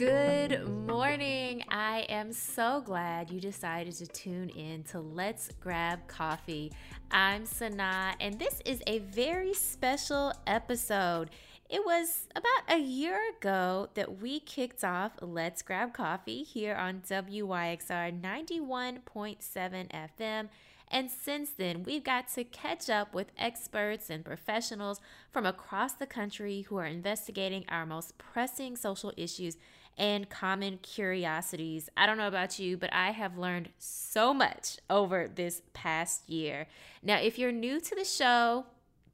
Good morning. I am so glad you decided to tune in to Let's Grab Coffee. I'm Sanaa, and this is a very special episode. It was about a year ago that we kicked off Let's Grab Coffee here on WYXR 91.7 FM. And since then, we've got to catch up with experts and professionals from across the country who are investigating our most pressing social issues and common curiosities. I don't know about you, but I have learned so much over this past year. Now, if you're new to the show,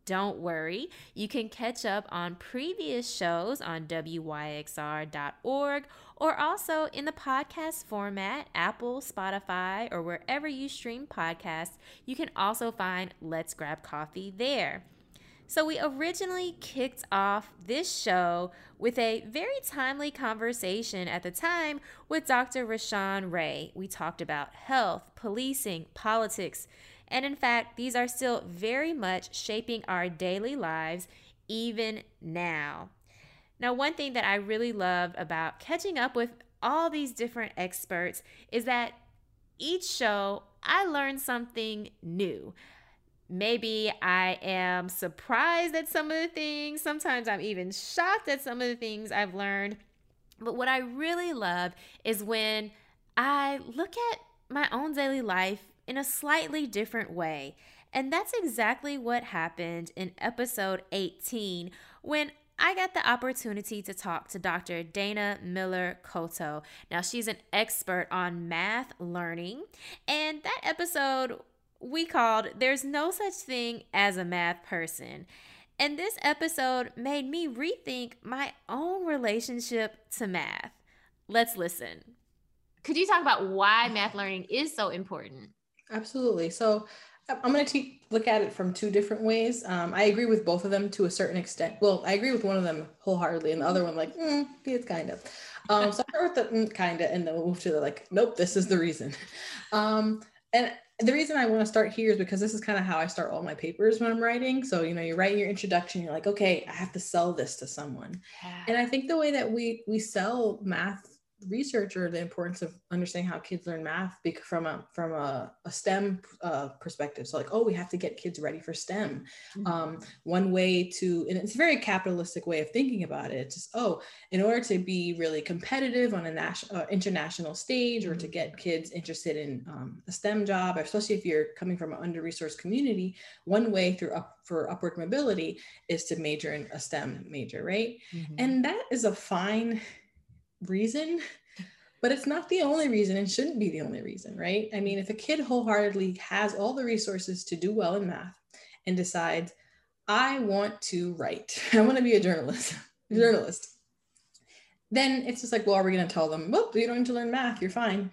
don't worry. You can catch up on previous shows on WYXR.org or also in the podcast format, Apple, Spotify, or wherever you stream podcasts. You can also find Let's Grab Coffee there. So, we originally kicked off this show with a very timely conversation at the time with Dr. Rashawn Ray. We talked about health, policing, politics, and in fact, these are still very much shaping our daily lives even now. Now, one thing that I really love about catching up with all these different experts is that each show I learn something new. Maybe I am surprised at some of the things. Sometimes I'm even shocked at some of the things I've learned. But what I really love is when I look at my own daily life in a slightly different way. And that's exactly what happened in episode 18 when I got the opportunity to talk to Dr. Dana Miller Cotto. Now, she's an expert on math learning, and that episode we called There's No Such Thing as a Math Person. And this episode made me rethink my own relationship to math. Let's listen. Could you talk about why math learning is so important? Absolutely. So I'm going to look at it from two different ways. Um, I agree with both of them to a certain extent. Well, I agree with one of them wholeheartedly, and the other one, like, mm, it's kind of. Um, so I start with the mm, kind of, and then we'll move to the like, nope, this is the reason. Um, and the reason I want to start here is because this is kind of how I start all my papers when I'm writing. So, you know, you're writing your introduction, you're like, okay, I have to sell this to someone. Yeah. And I think the way that we we sell math researcher the importance of understanding how kids learn math from a from a, a STEM uh, perspective. So like, oh, we have to get kids ready for STEM. Mm-hmm. Um, one way to, and it's a very capitalistic way of thinking about it. It's just, oh, in order to be really competitive on a national, uh, international stage, or to get mm-hmm. kids interested in um, a STEM job, especially if you're coming from an under-resourced community, one way through up for upward mobility is to major in a STEM major, right? Mm-hmm. And that is a fine reason, but it's not the only reason and shouldn't be the only reason, right? I mean, if a kid wholeheartedly has all the resources to do well in math and decides, I want to write, I want to be a journalist, mm-hmm. journalist, then it's just like, well, are we going to tell them, well, you don't need to learn math, you're fine?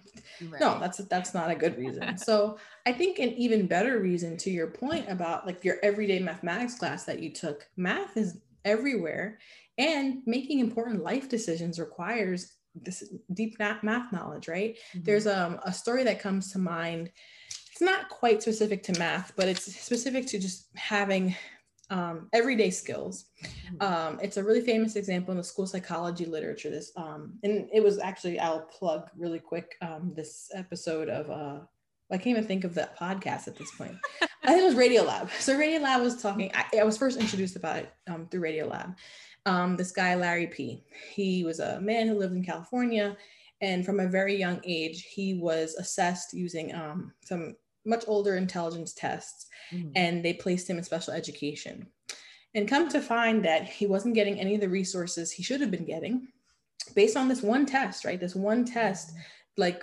Right. No, that's that's not a good reason. so I think an even better reason to your point about like your everyday mathematics class that you took, math is everywhere and making important life decisions requires this deep math knowledge right mm-hmm. there's um, a story that comes to mind it's not quite specific to math but it's specific to just having um, everyday skills mm-hmm. um, it's a really famous example in the school psychology literature this um, and it was actually i'll plug really quick um, this episode of uh, I can't even think of that podcast at this point. I think it was Radiolab. So Radiolab was talking. I, I was first introduced about it um, through Radiolab, um, this guy, Larry P. He was a man who lived in California. And from a very young age, he was assessed using um, some much older intelligence tests, mm-hmm. and they placed him in special education. And come to find that he wasn't getting any of the resources he should have been getting based on this one test, right? This one test like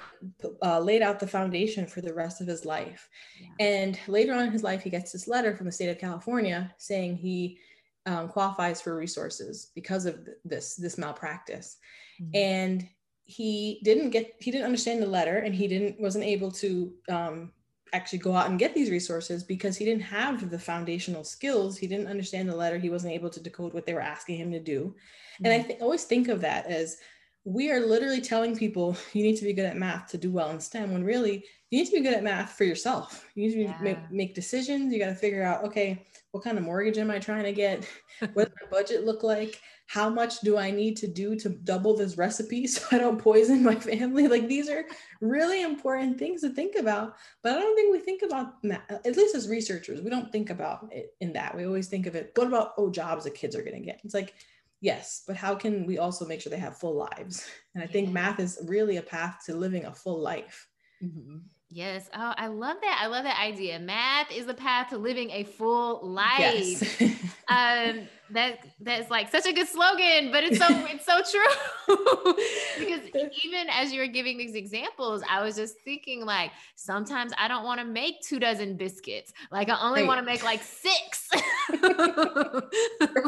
uh, laid out the foundation for the rest of his life. Yeah. And later on in his life, he gets this letter from the state of California saying he um, qualifies for resources because of this this malpractice mm-hmm. and he didn't get he didn't understand the letter and he didn't wasn't able to um, actually go out and get these resources because he didn't have the foundational skills he didn't understand the letter he wasn't able to decode what they were asking him to do mm-hmm. and i mm-hmm. th- always think of that as we are literally telling people you need to be good at math to do well in STEM when really you need to be good at math for yourself. You need to yeah. make, make decisions. You got to figure out, okay, what kind of mortgage am I trying to get? what does my budget look like? How much do I need to do to double this recipe so I don't poison my family? Like these are really important things to think about. But I don't think we think about math, at least as researchers, we don't think about it in that. We always think of it, what about, oh, jobs the kids are going to get? It's like, yes, but how can we also make sure they have full lives? And I think math is really a path to living a full life. Mm-hmm. Yes. Oh, I love that. I love that idea. Math is the path to living a full life. Yes. um, that that's like such a good slogan, but it's so it's so true. because even as you were giving these examples, I was just thinking like sometimes I don't want to make two dozen biscuits. Like I only right. want to make like six.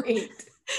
right.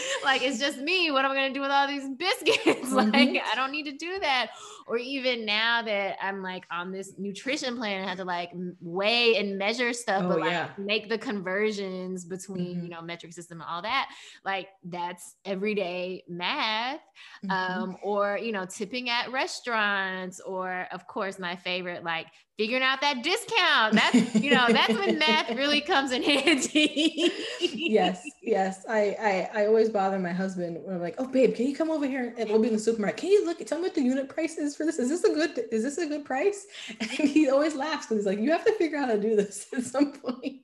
like it's just me. What am I gonna do with all these biscuits? like mm-hmm. I don't need to do that. Or even now that I'm like on this nutrition plan, I have to like weigh and measure stuff, oh, but like yeah. make the conversions between mm-hmm. you know metric system and all that. Like that's everyday math. Mm-hmm. Um, or you know, tipping at restaurants, or of course my favorite, like figuring out that discount. That's you know, that's when math really comes in handy. yes, yes. I, I I always bother my husband when I'm like, oh babe, can you come over here and we'll be in the supermarket. Can you look tell me what the unit price is for this? Is this a good is this a good price? And he always laughs because he's like, you have to figure out how to do this at some point.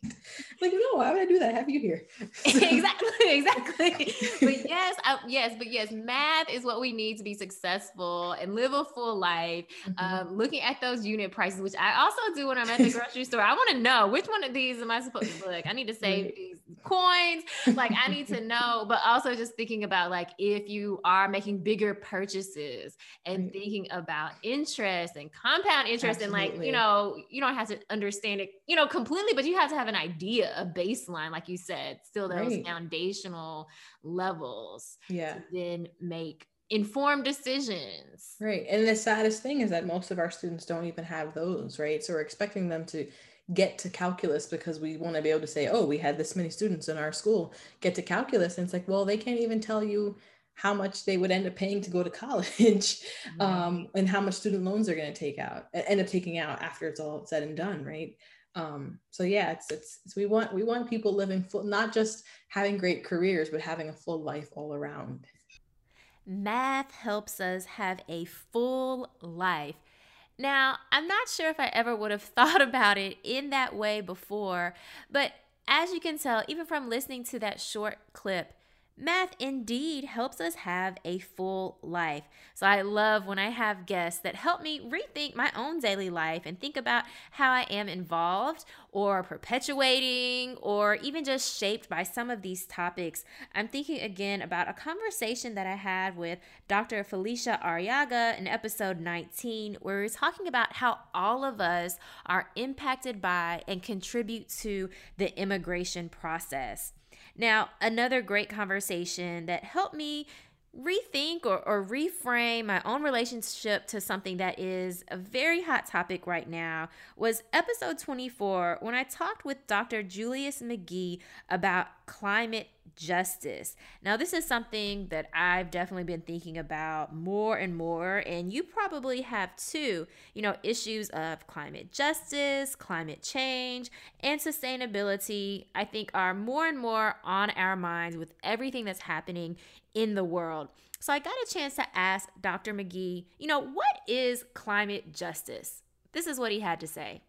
like, no, why would I do that? Have you here. exactly, exactly. But yes, I, yes, but yes, math is what we need to be successful and live a full life. Mm-hmm. Um, looking at those unit prices, which I also do when I'm at the grocery store. I want to know which one of these am I supposed to look? I need to save these coins. Like I need to know, but also just thinking about like if you are making bigger purchases and thinking about interest and compound interest Absolutely. and like, you know, you don't have to understand it, you know, completely, but you have to have an idea, a baseline, like you said, still those right. foundational levels. Yeah. then make informed decisions. Right. And the saddest thing is that most of our students don't even have those, right? So we're expecting them to get to calculus because we want to be able to say, oh, we had this many students in our school get to calculus. And it's like, well, they can't even tell you how much they would end up paying to go to college um, and how much student loans they're going to take out, end up taking out after it's all said and done, right? Um, so yeah, it's, it's, it's we want we want people living full, not just having great careers, but having a full life all around. Math helps us have a full life. Now, I'm not sure if I ever would have thought about it in that way before, but as you can tell, even from listening to that short clip, Math indeed helps us have a full life. So I love when I have guests that help me rethink my own daily life and think about how I am involved or perpetuating or even just shaped by some of these topics. I'm thinking again about a conversation that I had with Dr. Felicia Arriaga in episode 19, where we are talking about how all of us are impacted by and contribute to the immigration process. Now, another great conversation that helped me rethink or, or reframe my own relationship to something that is a very hot topic right now was episode 24 when I talked with Dr. Julius McGee about climate justice. Now, this is something that I've definitely been thinking about more and more, and you probably have too. You know, issues of climate justice, climate change, and sustainability, I think, are more and more on our minds with everything that's happening in the world. So, I got a chance to ask Dr. McGee, you know, what is climate justice? This is what he had to say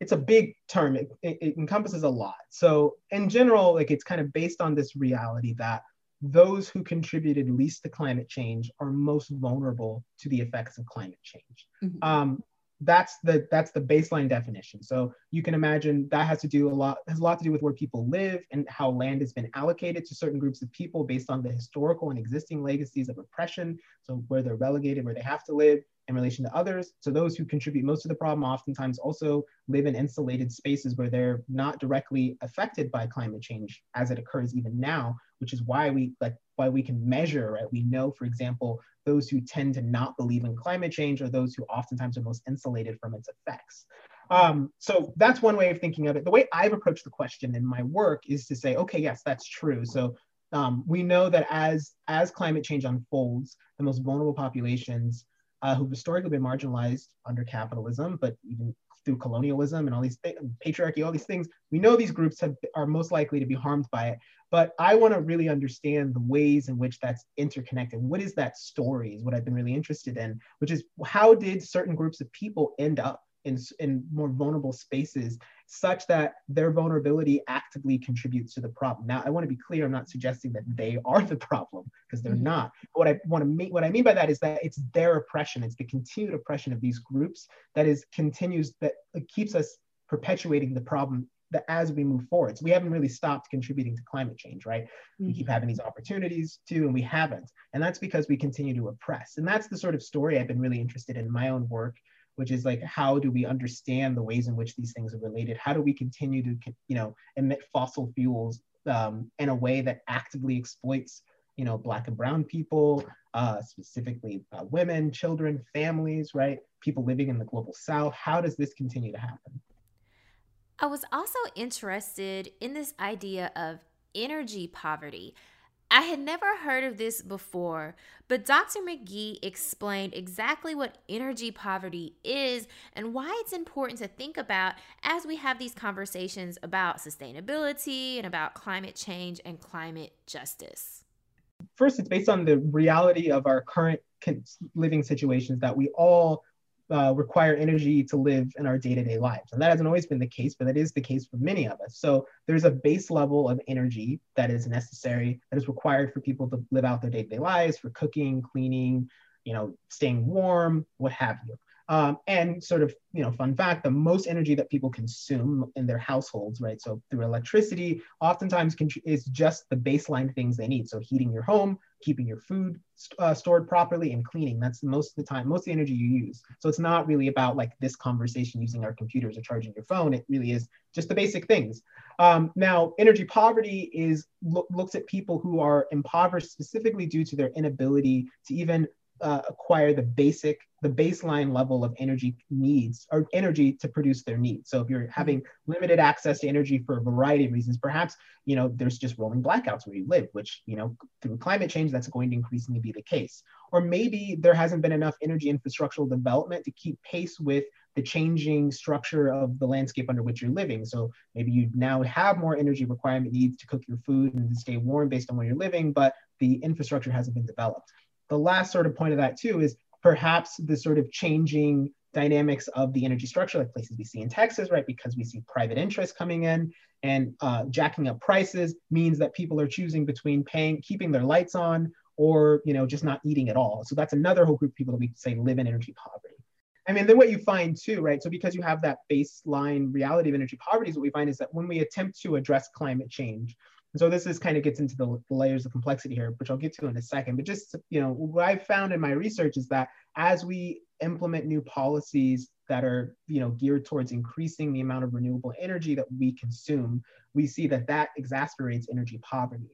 it's a big term. It, it, it, encompasses a lot. So in general, like it's kind of based on this reality that those who contributed least to climate change are most vulnerable to the effects of climate change. Mm-hmm. Um, that's the that's the baseline definition. So you can imagine that has to do a lot has a lot to do with where people live and how land has been allocated to certain groups of people based on the historical and existing legacies of oppression. So where they're relegated, where they have to live, in relation to others. So those who contribute most of the problem oftentimes also live in insulated spaces where they're not directly affected by climate change as it occurs even now, which is why we like why we can measure, right? We know, for example, those who tend to not believe in climate change are those who oftentimes are most insulated from its effects. Um, so that's one way of thinking of it. The way I've approached the question in my work is to say, okay, yes, that's true. So um, we know that as as climate change unfolds, the most vulnerable populations uh, who've historically been marginalized under capitalism, but even through colonialism and all these th- patriarchy, all these things, we know these groups have, are most likely to be harmed by it. But I want to really understand the ways in which that's interconnected. What is that story? Is what I've been really interested in, which is how did certain groups of people end up in, in more vulnerable spaces such that their vulnerability actively contributes to the problem. Now, I want to be clear, I'm not suggesting that they are the problem because they're mm-hmm. not. What I want to mean, what I mean by that is that it's their oppression, it's the continued oppression of these groups that is continues that keeps us perpetuating the problem that as we move forward. So we haven't really stopped contributing to climate change, right? Mm-hmm. We keep having these opportunities too, and we haven't. And that's because we continue to oppress. And that's the sort of story I've been really interested in, in my own work which is like how do we understand the ways in which these things are related? How do we continue to you know emit fossil fuels um, in a way that actively exploits you know black and brown people uh, specifically uh, women children families right? People living in the global south. How does this continue to happen? I was also interested in this idea of energy poverty I had never heard of this before, but Dr. McGee explained exactly what energy poverty is and why it's important to think about as we have these conversations about sustainability and about climate change and climate justice. First, it's based on the reality of our current living situations that we all uh, require energy to live in our day-to-day lives. And that hasn't always been the case but that is the case for many of us. So there's a base level of energy that is necessary that is required for people to live out their day-to-day lives for cooking cleaning you know staying warm what have you um, and sort of, you know, fun fact, the most energy that people consume in their households, right? So through electricity, oftentimes is just the baseline things they need. So heating your home, keeping your food uh, stored properly, and cleaning. That's most of the time, most of the energy you use. So it's not really about like this conversation using our computers or charging your phone. It really is just the basic things. Um, now, energy poverty is lo- looks at people who are impoverished specifically due to their inability to even uh, acquire the basic, the baseline level of energy needs or energy to produce their needs. So if you're having limited access to energy for a variety of reasons, perhaps you know there's just rolling blackouts where you live, which you know through climate change that's going to increasingly be the case. Or maybe there hasn't been enough energy infrastructural development to keep pace with the changing structure of the landscape under which you're living. So maybe you now have more energy requirement needs to cook your food and to stay warm based on where you're living, but the infrastructure hasn't been developed the last sort of point of that too is perhaps the sort of changing dynamics of the energy structure, like places we see in Texas, right? Because we see private interest coming in and uh, jacking up prices means that people are choosing between paying, keeping their lights on, or you know just not eating at all. So that's another whole group of people that we say live in energy poverty. I mean, then what you find too, right? So because you have that baseline reality of energy poverty, is what we find is that when we attempt to address climate change, and so this is kind of gets into the, the layers of complexity here, which I'll get to in a second. But just, you know, what I've found in my research is that as we implement new policies that are, you know, geared towards increasing the amount of renewable energy that we consume, we see that that exasperates energy poverty.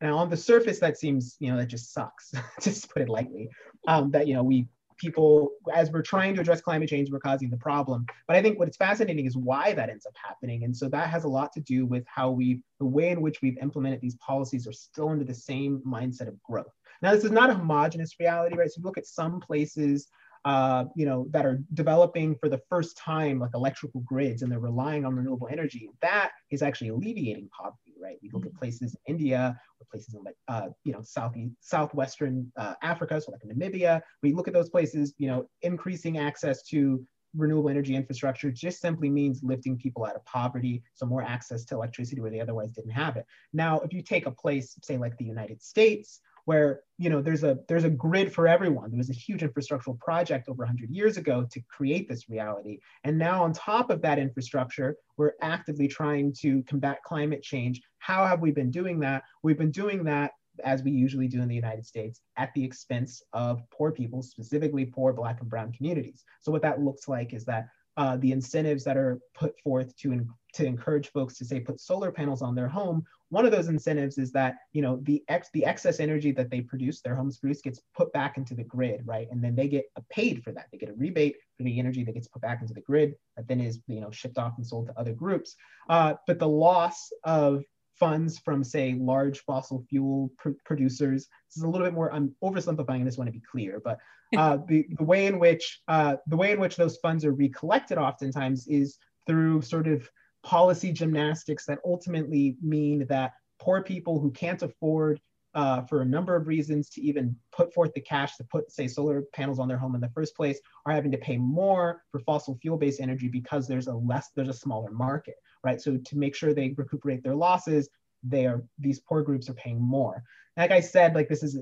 Now, on the surface, that seems, you know, that just sucks, just put it lightly. Um, that you know, we people as we're trying to address climate change we're causing the problem. But i think what's fascinating is why that ends up happening. And so that has a lot to do with how we the way in which we've implemented these policies are still under the same mindset of growth. Now this is not a homogenous reality right? So you look at some places uh, you know, that are developing for the first time like electrical grids and they're relying on renewable energy, that is actually alleviating poverty, right? We look at places in India or places in like, uh, you know, south southwestern uh, Africa, so like Namibia. We look at those places, you know, increasing access to renewable energy infrastructure just simply means lifting people out of poverty, so more access to electricity where they otherwise didn't have it. Now, if you take a place, say like the United States, where you know there's a there's a grid for everyone. There was a huge infrastructural project over 100 years ago to create this reality. And now on top of that infrastructure we're actively trying to combat climate change. How have we been doing that? We've been doing that as we usually do in the United States, at the expense of poor people, specifically poor Black and Brown communities. So, what that looks like is that uh, the incentives that are put forth to, to encourage folks to say put solar panels on their home one of those incentives is that you know the ex the excess energy that they produce their homes produce gets put back into the grid right and then they get paid for that they get a rebate for the energy that gets put back into the grid that then is you know shipped off and sold to other groups uh, but the loss of funds from, say, large fossil fuel pr- producers. This is a little bit more. I'm oversimplifying. I just want to be clear, but uh, the, the way in which uh, the way in which those funds are recollected oftentimes is through sort of policy gymnastics that ultimately mean that poor people who can't afford uh, for a number of reasons to even put forth the cash to put, say, solar panels on their home in the first place are having to pay more for fossil fuel-based energy because there's a less, there's a smaller market, right? So to make sure they recuperate their losses, they are these poor groups are paying more. Like I said, like this is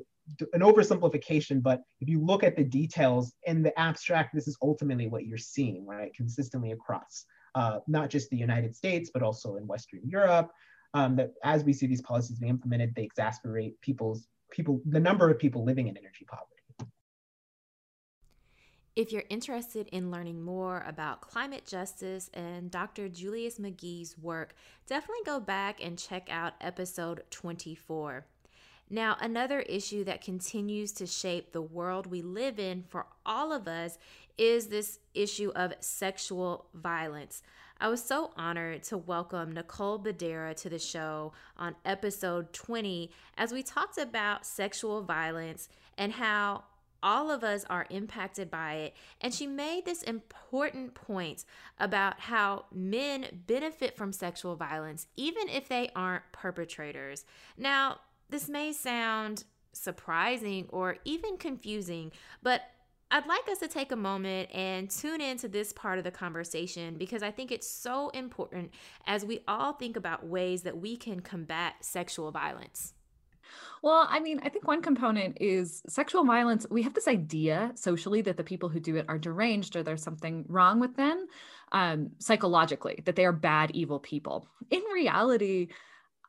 an oversimplification, but if you look at the details in the abstract, this is ultimately what you're seeing, right? Consistently across uh, not just the United States, but also in Western Europe, um, that as we see these policies being implemented, they exasperate people's people, the number of people living in energy poverty. If you're interested in learning more about climate justice and Dr. Julius McGee's work, definitely go back and check out episode 24. Now, another issue that continues to shape the world we live in for all of us is this issue of sexual violence. I was so honored to welcome Nicole Bedera to the show on episode 20 as we talked about sexual violence and how all of us are impacted by it. And she made this important point about how men benefit from sexual violence, even if they aren't perpetrators. Now, this may sound surprising or even confusing, but I'd like us to take a moment and tune into this part of the conversation because I think it's so important as we all think about ways that we can combat sexual violence. Well, I mean, I think one component is sexual violence. We have this idea socially that the people who do it are deranged or there's something wrong with them um, psychologically, that they are bad, evil people. In reality,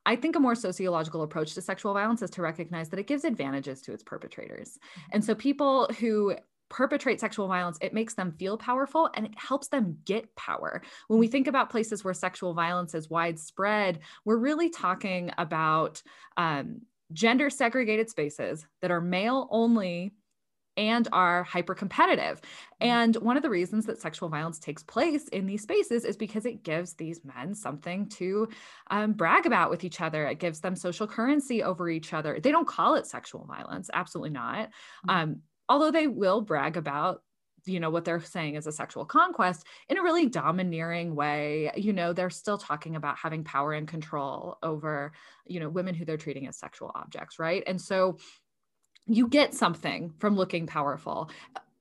I think a more sociological approach to sexual violence is to recognize that it gives advantages to its perpetrators. And so people who perpetrate sexual violence, it makes them feel powerful and it helps them get power. When we think about places where sexual violence is widespread, we're really talking about um, gender segregated spaces that are male only and are hyper competitive. Mm-hmm. And one of the reasons that sexual violence takes place in these spaces is because it gives these men something to um, brag about with each other. It gives them social currency over each other. They don't call it sexual violence, absolutely not. Mm-hmm. Um, although they will brag about you know what they're saying is a sexual conquest in a really domineering way. You know they're still talking about having power and control over you know women who they're treating as sexual objects right? And so you get something from looking powerful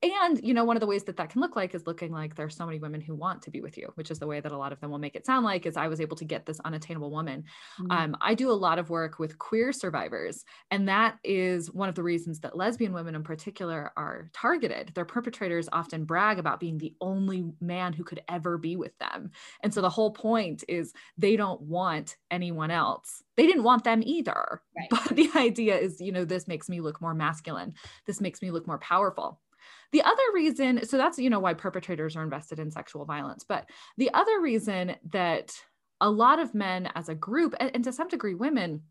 and you know one of the ways that that can look like is looking like there's so many women who want to be with you which is the way that a lot of them will make it sound like is i was able to get this unattainable woman. Mm-hmm. um, i do a lot of work with queer survivors and that is one of the reasons that lesbian women in particular are targeted. Their perpetrators often brag about being the only man who could ever be with them. And so the whole point is they don't want anyone else. They didn't want them either. Right. but the idea is you know this makes me look more masculine. This makes me look more powerful the other reason, so that's, you know, why perpetrators are invested in sexual violence. But the other reason that a lot of men as a group, and, and to some degree women,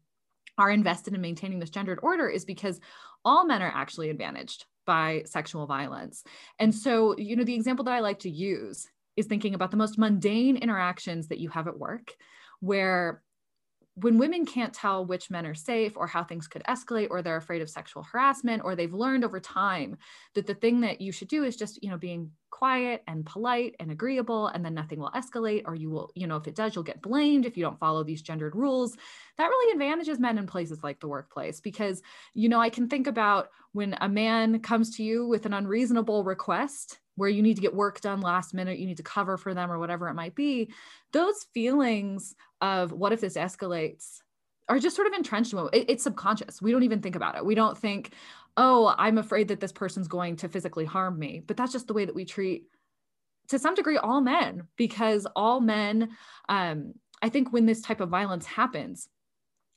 are invested in maintaining this gendered order is because all men are actually advantaged by sexual violence. And so, you know, the example that I like to use is thinking about the most mundane interactions that you have at work where when women can't tell which men are safe or how things could escalate or they're afraid of sexual harassment or they've learned over time that the thing that you should do is just you know being quiet and polite and agreeable and then nothing will escalate or you will you know if it does you'll get blamed if you don't follow these gendered rules. That really advantages men in places like the workplace because you know i can think about when a man comes to you with an unreasonable request where you need to get work done last minute, you need to cover for them or whatever it might be, those feelings of what if this escalates are just sort of entrenched. It, it's subconscious. We don't even think about it. We don't think, oh, I'm afraid that this person's going to physically harm me. But that's just the way that we treat, to some degree, all men, because all men, um, I think when this type of violence happens,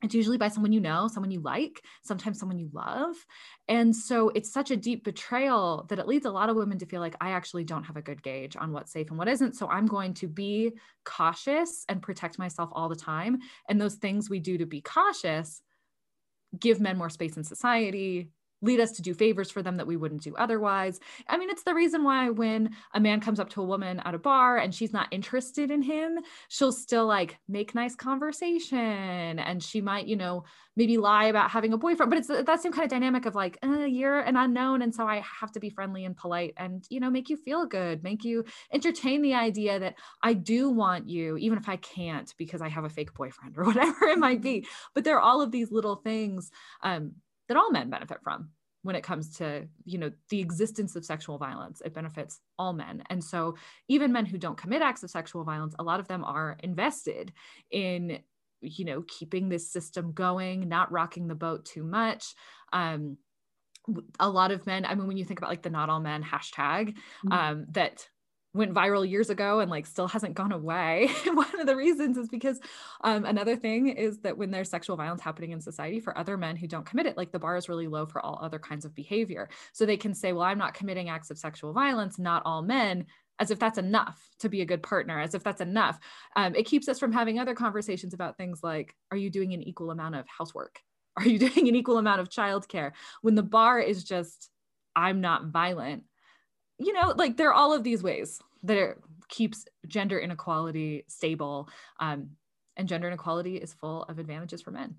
it's usually by someone you know, someone you like, sometimes someone you love. And so it's such a deep betrayal that it leads a lot of women to feel like I actually don't have a good gauge on what's safe and what isn't. So I'm going to be cautious and protect myself all the time. And those things we do to be cautious give men more space in society, lead us to do favors for them that we wouldn't do otherwise. I mean, it's the reason why when a man comes up to a woman at a bar and she's not interested in him, she'll still like make nice conversation and she might, you know, maybe lie about having a boyfriend, but it's that same kind of dynamic of like, uh, you're an unknown. And so I have to be friendly and polite and, you know, make you feel good, make you entertain the idea that I do want you, even if I can't because I have a fake boyfriend or whatever it might be. But there are all of these little things um, that all men benefit from when it comes to you know the existence of sexual violence. It benefits all men. And so even men who don't commit acts of sexual violence a lot of them are invested in you know keeping this system going not rocking the boat too much. Um a lot of men i mean when you think about like the not all men hashtag mm-hmm. um that went viral years ago and like still hasn't gone away. One of the reasons is because um, another thing is that when there's sexual violence happening in society for other men who don't commit it, like the bar is really low for all other kinds of behavior. So they can say, well, I'm not committing acts of sexual violence, not all men. As if that's enough to be a good partner, as if that's enough. Um, it keeps us from having other conversations about things like Are you doing an equal amount of housework? Are you doing an equal amount of childcare? When the bar is just, I'm not violent, you know, like there are all of these ways that it keeps gender inequality stable. Um, and gender inequality is full of advantages for men.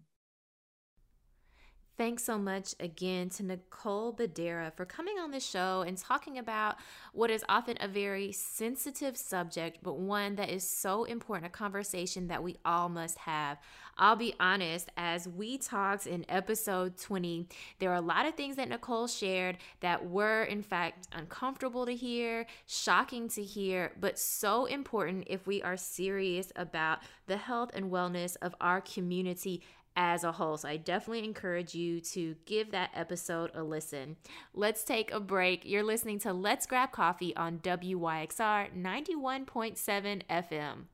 Thanks so much again to Nicole Bedera for coming on the show and talking about what is often a very sensitive subject, but one that is so important, a conversation that we all must have. I'll be honest, as we talked in episode 20, there are a lot of things that Nicole shared that were, in fact, uncomfortable to hear, shocking to hear, but so important if we are serious about the health and wellness of our community as a whole. So I definitely encourage you to give that episode a listen. Let's take a break. You're listening to Let's Grab Coffee on WYXR 91.7 FM.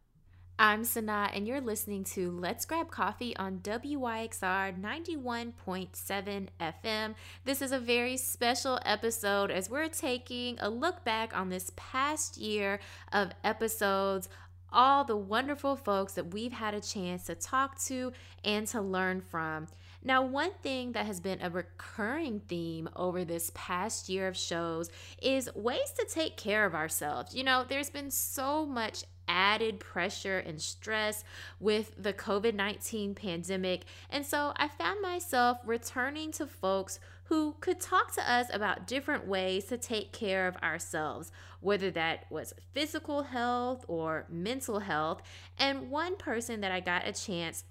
I'm Sanaa, and you're listening to Let's Grab Coffee on WYXR 91.7 FM. This is a very special episode as we're taking a look back on this past year of episodes all the wonderful folks that we've had a chance to talk to and to learn from. Now, one thing that has been a recurring theme over this past year of shows is ways to take care of ourselves. You know, there's been so much added pressure and stress with the COVID 19 pandemic. And so I found myself returning to folks who could talk to us about different ways to take care of ourselves, whether that was physical health or mental health. And one person that I got a chance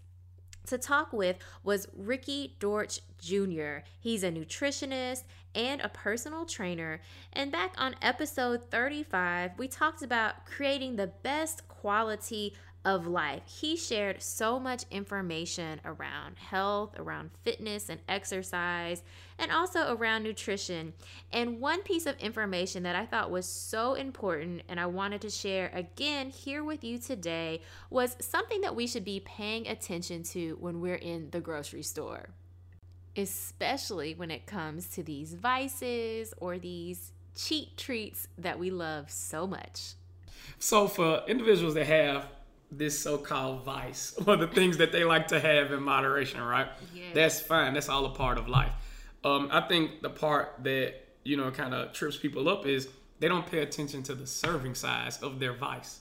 to talk with was Ricky Dortch Jr. He's a nutritionist and a personal trainer. And back on episode 35, we talked about creating the best quality of life. He shared so much information around health, around fitness and exercise, and also around nutrition. And one piece of information that I thought was so important and I wanted to share again here with you today was something that we should be paying attention to when we're in the grocery store, especially when it comes to these vices or these cheat treats that we love so much. So, for individuals that have this so-called vice or the things that they like to have in moderation, right? That's fine. That's all a part of life. Um, I think the part that you know kind of trips people up is they don't pay attention to the serving size of their vice.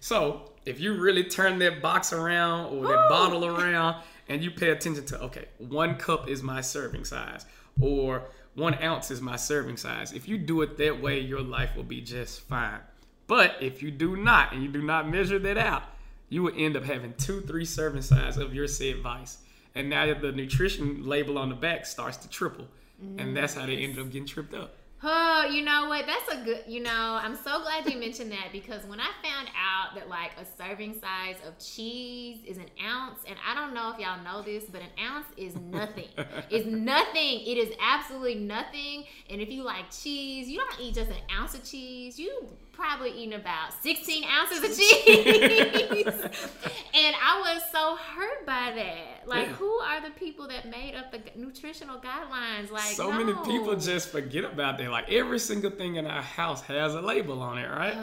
So if you really turn that box around or that Ooh. bottle around and you pay attention to okay, one cup is my serving size or one ounce is my serving size. If you do it that way, your life will be just fine. But if you do not and you do not measure that out, you would end up having two, three serving size of your said vice. And now the nutrition label on the back starts to triple. And that's how they ended up getting tripped up. Oh, you know what? That's a good, you know, I'm so glad you mentioned that because when I found out that like a serving size of cheese is an ounce, and I don't know if y'all know this, but an ounce is nothing. it's nothing. It is absolutely nothing. And if you like cheese, you don't eat just an ounce of cheese. You probably eating about 16 ounces of cheese. and I was so hurt by that. Like, yeah. who are the people that made up the nutritional guidelines? Like, so no. many people just forget about that. Like, every single thing in our house has a label on it, right?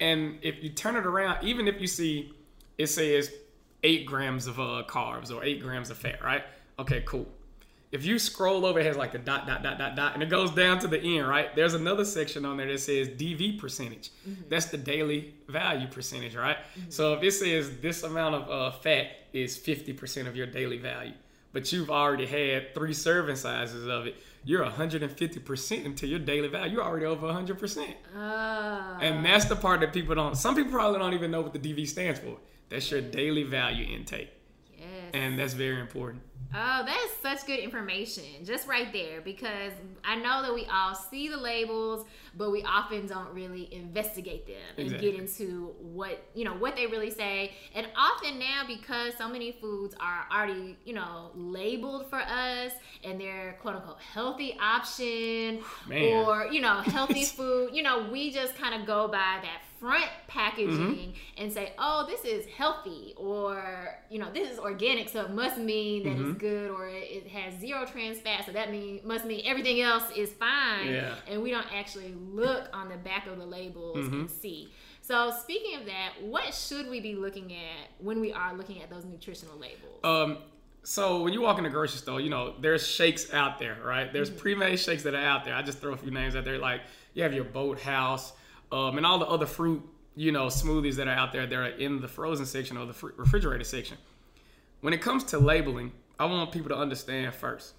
and if you turn it around, even if you see it says eight grams of uh, carbs or eight grams of fat, right? Okay, cool. If you scroll over, it has like a dot, dot, dot, dot, dot, and it goes down to the end, right? There's another section on there that says DV percentage. Mm-hmm. That's the daily value percentage, right? Mm-hmm. So if it says this amount of uh, fat is 50% of your daily value, but you've already had three serving sizes of it, you're 150% into your daily value. You're already over 100%. Uh. And that's the part that people don't, some people probably don't even know what the DV stands for. That's your daily value intake. Yes. And that's very important. Oh, that's such good information, just right there, because I know that we all see the labels, but we often don't really investigate them and get into what you know what they really say. And often now, because so many foods are already you know labeled for us, and they're quote unquote healthy option Man. or you know healthy food, you know, we just kind of go by that front packaging mm-hmm. and say, "Oh, this is healthy," or you know, "This is organic," so it must mean that mm-hmm. it's good, or it has zero trans fat, so that mean must mean everything else is fine. Yeah. And we don't actually look on the back of the labels mm-hmm. and see. So speaking of that, what should we be looking at when we are looking at those nutritional labels? Um, so when you walk in the grocery store, you know, there's shakes out there, right? There's mm-hmm. pre-made shakes that are out there. I just throw a few names out there, like you have your Bolthouse um, and all the other fruit, you know, smoothies that are out there that are in the frozen section or the refrigerated section. When it comes to labeling, I want people to understand first.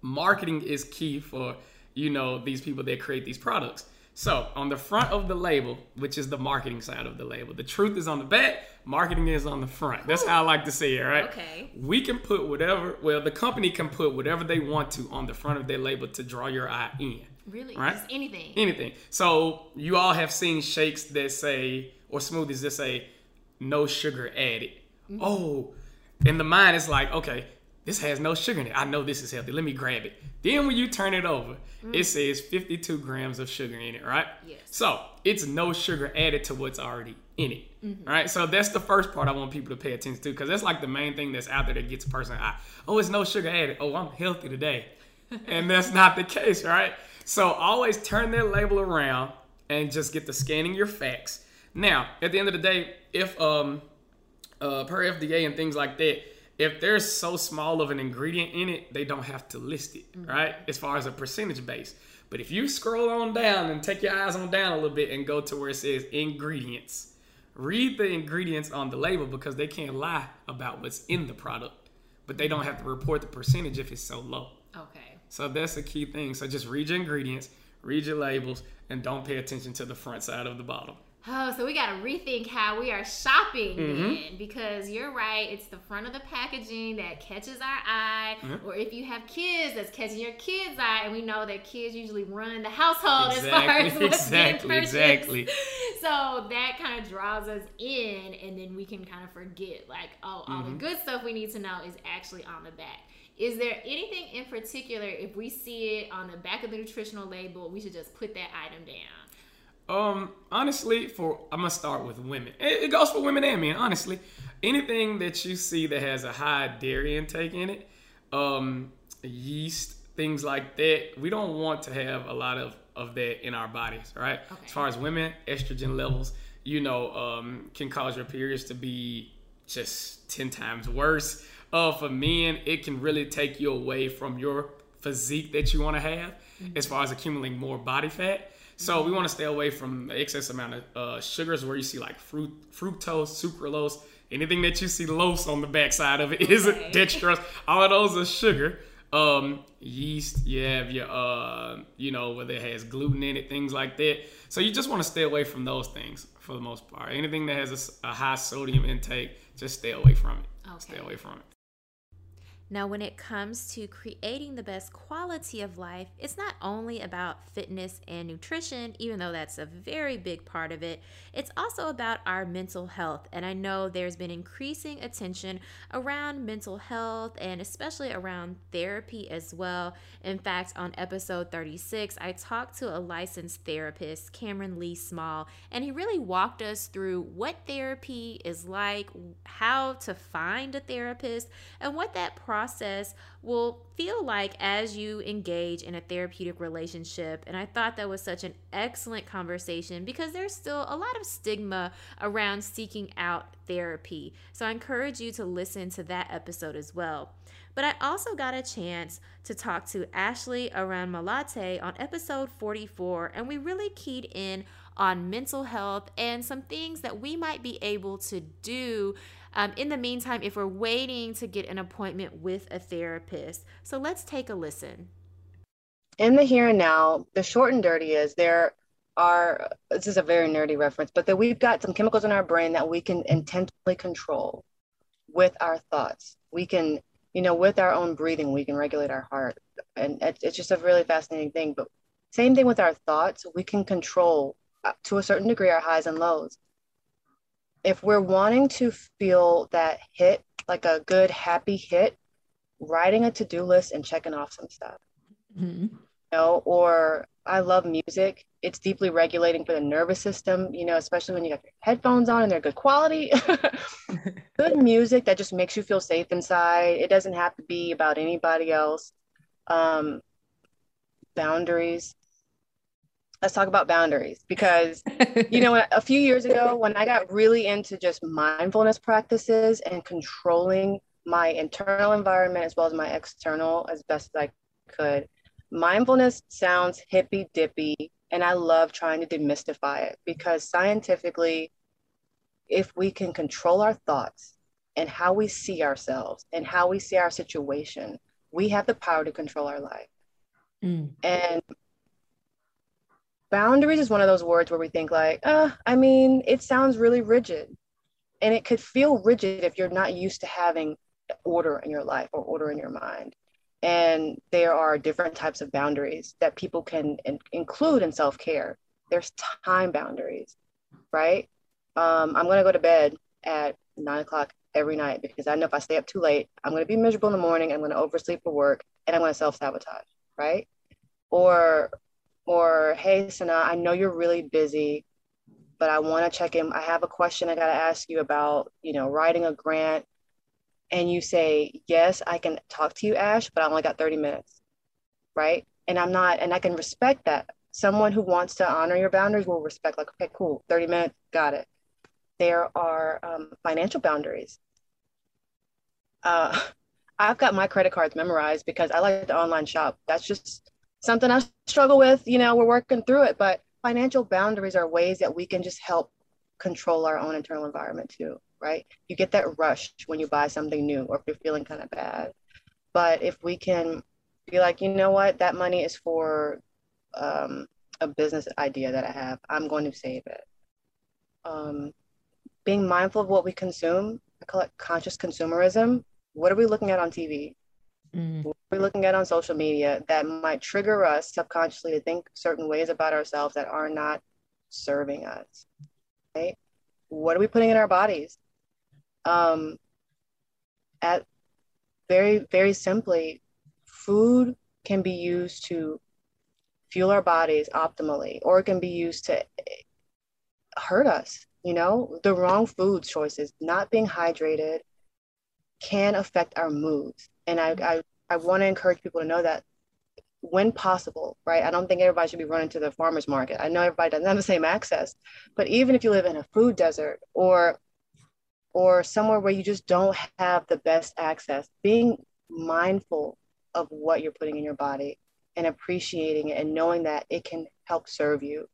Marketing is key for you know these people that create these products. So on the front of the label, which is the marketing side of the label, the truth is on the back, marketing is on the front. That's how I like to say it, right? Okay. We can put whatever, well, the company can put whatever they want to on the front of their label to draw your eye in. Really? Right? Just anything. Anything. So you all have seen shakes that say, or smoothies that say, no sugar added. Mm-hmm. Oh, in the mind, it's like, okay, this has no sugar in it. I know this is healthy. Let me grab it. Then when you turn it over, mm-hmm. it says 52 grams of sugar in it, right? Yes. So it's no sugar added to what's already in it. Mm-hmm. Right. So that's the first part I want people to pay attention to because that's like the main thing that's out there that gets a person eye. Oh, it's no sugar added. Oh, I'm healthy today. and that's not the case, right? So always turn that label around and just get to scanning your facts. Now, at the end of the day, if um uh, per FDA and things like that, if there's so small of an ingredient in it, they don't have to list it, mm-hmm. right? As far as a percentage base. But if you scroll on down and take your eyes on down a little bit and go to where it says ingredients, read the ingredients on the label because they can't lie about what's in the product, but they don't have to report the percentage if it's so low. Okay. So that's a key thing. So just read your ingredients, read your labels, and don't pay attention to the front side of the bottle. Oh, so we got to rethink how we are shopping mm-hmm. then, because you're right. It's the front of the packaging that catches our eye, mm-hmm. or if you have kids, that's catching your kids' eye, and we know that kids usually run the household exactly, as far as what's exactly, being purchased. Exactly. So that kind of draws us in, and then we can kind of forget, like, oh, all mm-hmm. the good stuff we need to know is actually on the back. Is there anything in particular, if we see it on the back of the nutritional label, we should just put that item down? Um, honestly, for I'm gonna start with women. It, it, goes for women and men. Honestly, anything that you see that has a high dairy intake in it, um, yeast, things like that, we don't want to have a lot of of that in our bodies, right? Okay. As far as women, estrogen levels, you know, um, can cause your periods to be just ten times worse uh, for men, it can really take you away from your physique that you want to have mm-hmm. as far as accumulating more body fat. So we want to stay away from the excess amount of uh, sugars where you see like fruit, fructose, sucralose, anything that you see lose on the backside of it okay. is dextrose. All of those are sugar. Um, yeast, you have your, uh, you know, whether it has gluten in it, things like that. So you just want to stay away from those things for the most part. Anything that has a, a high sodium intake, just stay away from it. Okay. Stay away from it. Now, when it comes to creating the best quality of life, it's not only about fitness and nutrition, even though that's a very big part of it, it's also about our mental health. And I know there's been increasing attention around mental health and especially around therapy as well. In fact, on episode 36, I talked to a licensed therapist, Cameron Lee Small, and he really walked us through what therapy is like, how to find a therapist, and what that process process will feel like as you engage in a therapeutic relationship. And I thought that was such an excellent conversation because there's still a lot of stigma around seeking out therapy. So I encourage you to listen to that episode as well. But I also got a chance to talk to Ashley Aran Malate on episode 44, and we really keyed in on mental health and some things that we might be able to do um, in the meantime if we're waiting to get an appointment with a therapist. So let's take a listen. In the here and now, the short and dirty is there are, this is a very nerdy reference, but that we've got some chemicals in our brain that we can intentionally control with our thoughts. We can you know, with our own breathing, we can regulate our heart. And it's just a really fascinating thing. But same thing with our thoughts, we can control uh, to a certain degree our highs and lows. If we're wanting to feel that hit, like a good, happy hit, writing a to do list and checking off some stuff. Mm-hmm. You know, or I love music. It's deeply regulating for the nervous system, you know, especially when you got your headphones on and they're good quality. good music that just makes you feel safe inside. It doesn't have to be about anybody else. Um, boundaries. Let's talk about boundaries because, you know, a few years ago when I got really into just mindfulness practices and controlling my internal environment as well as my external as best as I could, mindfulness sounds hippy dippy, and I love trying to demystify it because scientifically, if we can control our thoughts and how we see ourselves and how we see our situation, we have the power to control our life. Mm. And boundaries is one of those words where we think like, uh, I mean, it sounds really rigid. And it could feel rigid if you're not used to having order in your life or order in your mind. And there are different types of boundaries that people can in- include in self care. There's time boundaries, right? Um, I'm going to go to bed at nine o'clock every night because I know if I stay up too late, I'm going to be miserable in the morning. I'm going to oversleep for work and I'm going to self sabotage, right? Or, or hey, Sanaa, I know you're really busy, but I want to check in. I have a question I got to ask you about, you know, writing a grant and you say, Yes, I can talk to you, Ash, but I only got 30 minutes. Right. And I'm not, and I can respect that. Someone who wants to honor your boundaries will respect, like, okay, cool, 30 minutes, got it. There are um, financial boundaries. Uh, I've got my credit cards memorized because I like to online shop. That's just something I struggle with. You know, we're working through it, but financial boundaries are ways that we can just help control our own internal environment too right? You get that rush when you buy something new or if you're feeling kind of bad. But if we can be like, you know what, that money is for um, a business idea that I have, I'm going to save it. Um, being mindful of what we consume, I call it conscious consumerism. What are we looking at on TV? Mm. Are looking at on social media that might trigger us subconsciously to think certain ways about ourselves that are not serving us? Right? What are we putting in our bodies? um, at very very simply food can be used to fuel our bodies optimally or it can be used to hurt us you know the wrong food choices not being hydrated can affect our moods and i i, I want to encourage people to know that when possible right i don't think everybody should be running to the farmers market. I know everybody doesn't have the same access but even if you live in a food desert or or somewhere where you just don't have the best access, being mindful of what you're putting in your body and appreciating it and knowing that it can help serve you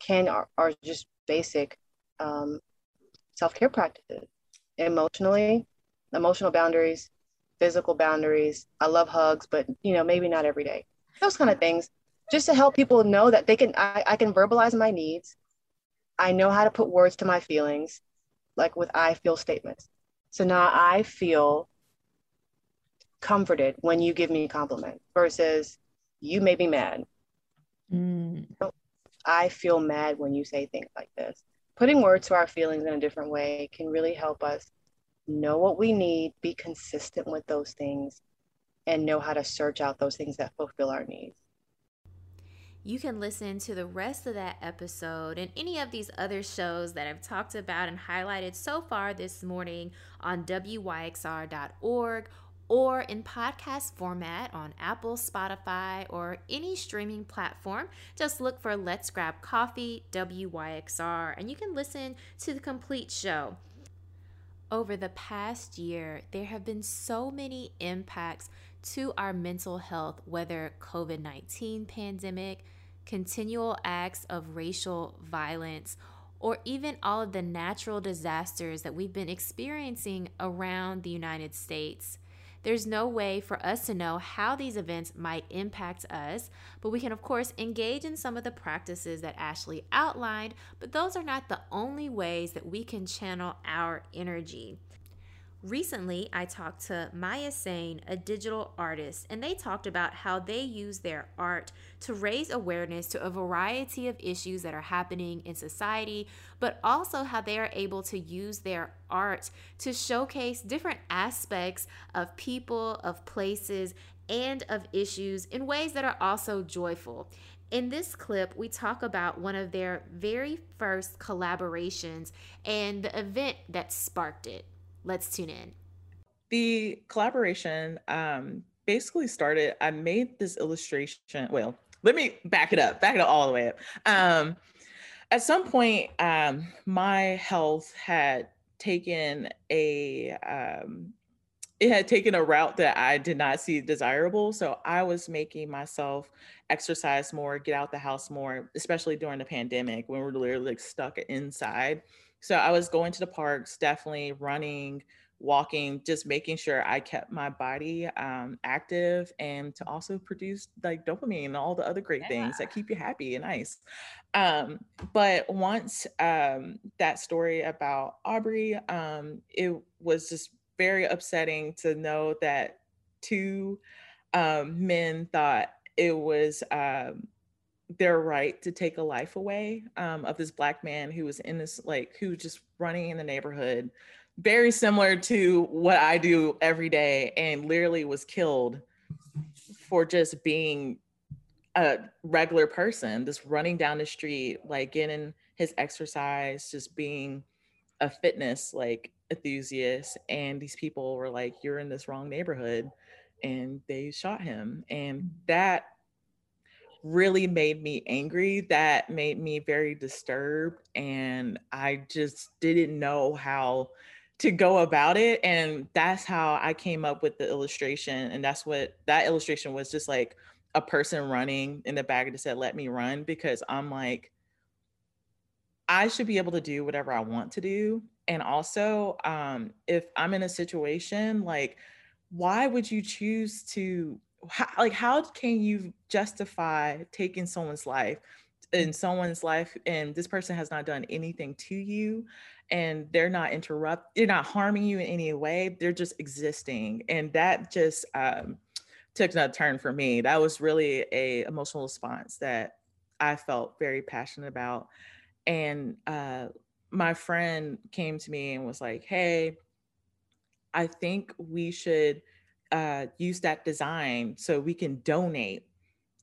can are, are just basic um, self-care practices. Emotionally emotional boundaries physical boundaries i love hugs but you know maybe not every day those kind of things just to help people know that they can I, I can verbalize my needs i know how to put words to my feelings like with I feel statements. So now I feel comforted when you give me a compliment versus you may be mad. Mm. I feel mad when you say things like this. Putting words to our feelings in a different way can really help us know what we need, be consistent with those things, and know how to search out those things that fulfill our needs. You can listen to the rest of that episode and any of these other shows that I've talked about and highlighted so far this morning on WYXR.org or in podcast format on Apple, Spotify, or any streaming platform. Just look for Let's Grab Coffee, WYXR, and you can listen to the complete show. Over the past year, there have been so many impacts to our mental health, whether COVID 19 pandemic, continual acts of racial violence, or even all of the natural disasters that we've been experiencing around the United States. There's no way for us to know how these events might impact us, but we can, of course, engage in some of the practices that Ashley outlined, but those are not the only ways that we can channel our energy. Recently, I talked to Maya Sain, a digital artist, and they talked about how they use their art to raise awareness to a variety of issues that are happening in society, but also how they are able to use their art to showcase different aspects of people, of places, and of issues in ways that are also joyful. In this clip, we talk about one of their very first collaborations and the event that sparked it. Let's tune in. The collaboration um, basically started, I made this illustration. Well, let me back it up, back it up all the way up. Um, at some point, um, my health had taken a um, it had taken a route that I did not see desirable. So I was making myself exercise more, get out the house more, especially during the pandemic when we are literally like stuck inside. So I was going to the parks, definitely running, walking, just making sure I kept my body um, active and to also produce like dopamine and all the other great yeah. things that keep you happy and nice. Um, but once um, that story about Arbery, um, it was just very upsetting to know that two um, men thought it was um, their right to take a life away um, of this black man who was in this like who just running in the neighborhood very similar to what i do every day and literally was killed for just being a regular person just running down the street like getting his exercise just being a fitness like enthusiast and these people were like you're in this wrong neighborhood and they shot him and that really made me angry. That made me very disturbed. And I just didn't know how to go about it. And that's how I came up with the illustration. And that's what that illustration was just like a person running in the bag that said, let me run, because I'm like, I should be able to do whatever I want to do. And also, um, if I'm in a situation like, why would you choose to how, like how can you justify taking someone's life in someone's life and this person has not done anything to you and they're not interrupt they're not harming you in any way they're just existing and that just um, took a turn for me. That was really a emotional response that i felt very passionate about and uh, my friend came to me and was like hey i think we should uh, use that design so we can donate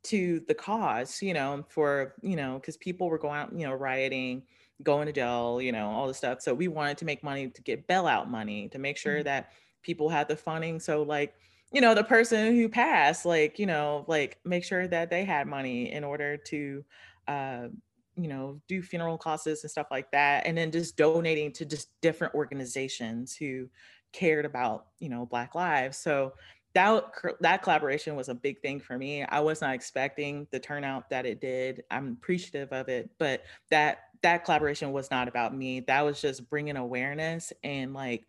to the cause, you know, for, you know, because people were going out, you know, rioting, going to jail, you know, all this stuff. So we wanted to make money to get bailout money to make sure mm-hmm. that people had the funding. So, like, you know, the person who passed, like, you know, like make sure that they had money in order to, uh, you know, do funeral costs and stuff like that. And then just donating to just different organizations who, cared about you know black lives so that that collaboration was a big thing for me i was not expecting the turnout that it did i'm appreciative of it but that that collaboration was not about me that was just bringing awareness and like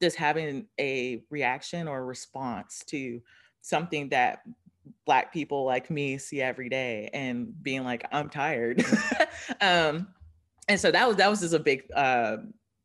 just having a reaction or response to something that black people like me see every day and being like i'm tired. Um and so that was that was just a big uh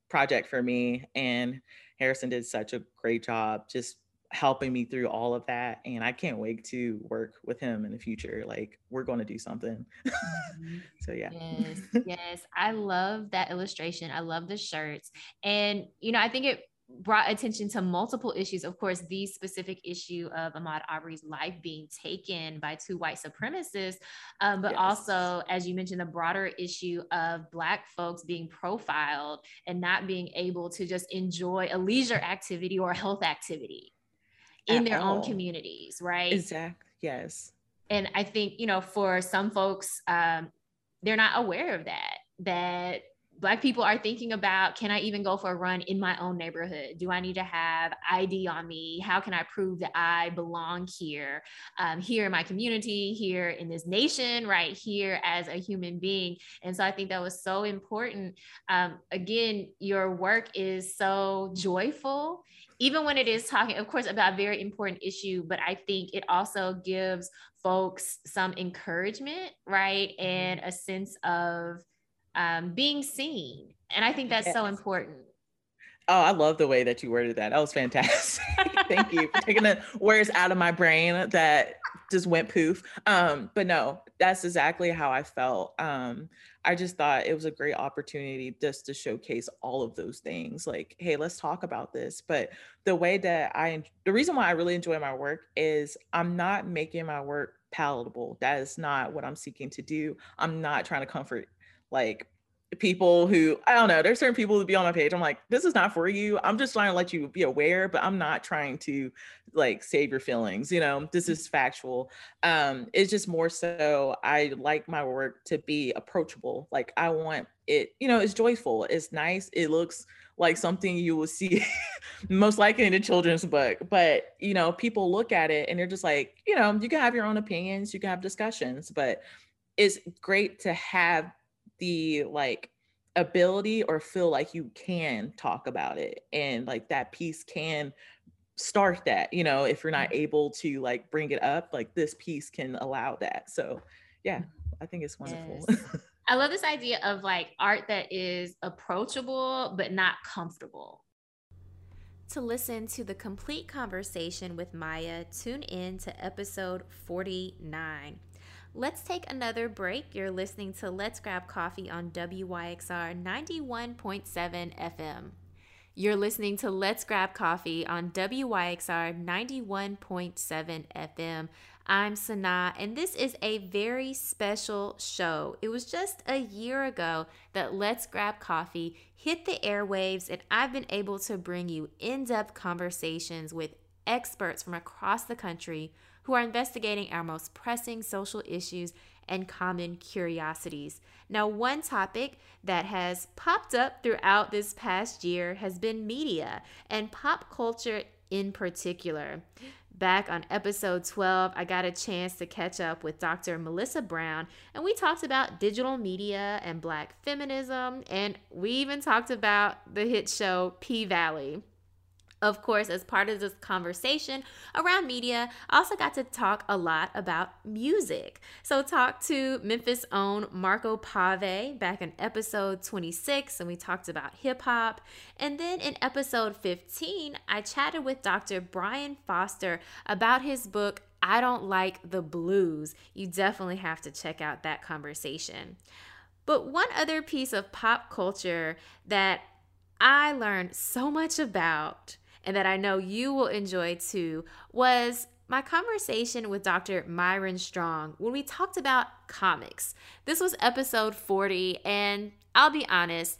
project for me and Harrison did such a great job just helping me through all of that and i can't wait to work with him in the future like we're going to do something mm-hmm. so yeah yes yes i love that illustration i love the shirts and you know i think it brought attention to multiple issues. Of course, the specific issue of Ahmaud Arbery's life being taken by two white supremacists, um, but yes. also, as you mentioned, the broader issue of Black folks being profiled and not being able to just enjoy a leisure activity or a health activity. in their all. own communities, right? Exactly. Yes. And I think, you know, for some folks, um, they're not aware of that, that Black people are thinking about can I even go for a run in my own neighborhood? Do I need to have ID on me? How can I prove that I belong here, um, here in my community, here in this nation, right here as a human being? And so I think that was so important. Um, again, your work is so joyful even when it is talking, of course, about a very important issue, but I think it also gives folks some encouragement, right? Mm-hmm. And a sense of um, being seen. And I think that's yes. so important. Oh, I love the way that you worded that. That was fantastic. Thank you for taking the words out of my brain that just went poof. Um, but no, that's exactly how I felt. Um, I just thought it was a great opportunity just to showcase all of those things. Like, hey, let's talk about this. But the way that I, the reason why I really enjoy my work is I'm not making my work palatable. That is not what I'm seeking to do. I'm not trying to comfort like people who I don't know, there's certain people who be on my page. I'm like, this is not for you. I'm just trying to let you be aware, but I'm not trying to like save your feelings. You know, this is factual. Um, it's just more so I like my work to be approachable. Like I want it, you know, it's joyful, it's nice, it looks like something you will see most likely in a children's book. But you know, people look at it and they're just like, you know, you can have your own opinions, you can have discussions, but it's great to have the like ability or feel like you can talk about it and like that piece can start that you know if you're not mm-hmm. able to like bring it up like this piece can allow that. So yeah i think it's wonderful. Yes. i love this idea of like art that is approachable but not comfortable. To listen to the complete conversation with maya tune in to episode 49 Let's take another break. You're listening to Let's Grab Coffee on WYXR 91.7 FM. You're listening to Let's Grab Coffee on WYXR 91.7 FM. I'm Sanaa, and this is a very special show. It was just a year ago that Let's Grab Coffee hit the airwaves, and I've been able to bring you in depth conversations with experts from across the country who are investigating our most pressing social issues and common curiosities. Now, one topic that has popped up throughout this past year has been media and pop culture in particular. Back on episode 12, I got a chance to catch up with Dr. Melissa Brown, and we talked about digital media and black feminism, and we even talked about the hit show P Valley. Of course, as part of this conversation around media, I also got to talk a lot about music. So, talked to Memphis' own Marco Pave back in episode 26, and we talked about hip hop. And then in episode 15, I chatted with Dr. Brian Foster about his book, I Don't Like the Blues. You definitely have to check out that conversation. But one other piece of pop culture that I learned so much about and that I know you will enjoy too was my conversation with Dr. Myron Strong when we talked about comics. This was episode 40, and I'll be honest,